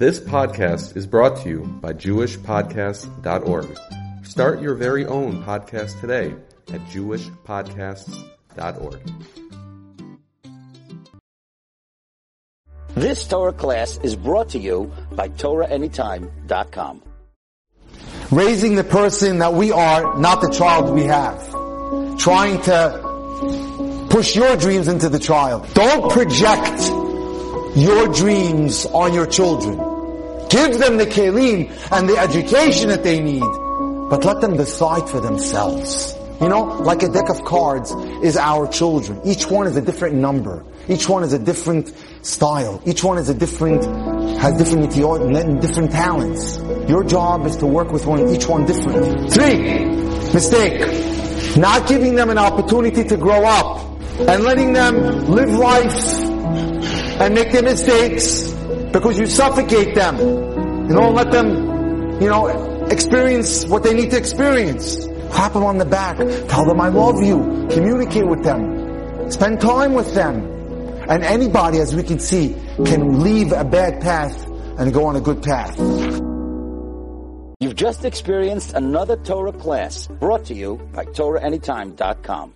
This podcast is brought to you by JewishPodcasts.org. Start your very own podcast today at JewishPodcasts.org. This Torah class is brought to you by TorahAnytime.com. Raising the person that we are, not the child we have. Trying to push your dreams into the child. Don't project your dreams on your children. Give them the kelim and the education that they need, but let them decide for themselves. You know, like a deck of cards is our children. Each one is a different number. Each one is a different style. Each one is a different, has different, different talents. Your job is to work with one, each one different. Three, mistake. Not giving them an opportunity to grow up and letting them live life and make their mistakes because you suffocate them. You don't let them, you know, experience what they need to experience. Clap them on the back. Tell them I love you. Communicate with them. Spend time with them. And anybody, as we can see, can leave a bad path and go on a good path. You've just experienced another Torah class brought to you by TorahAnytime.com.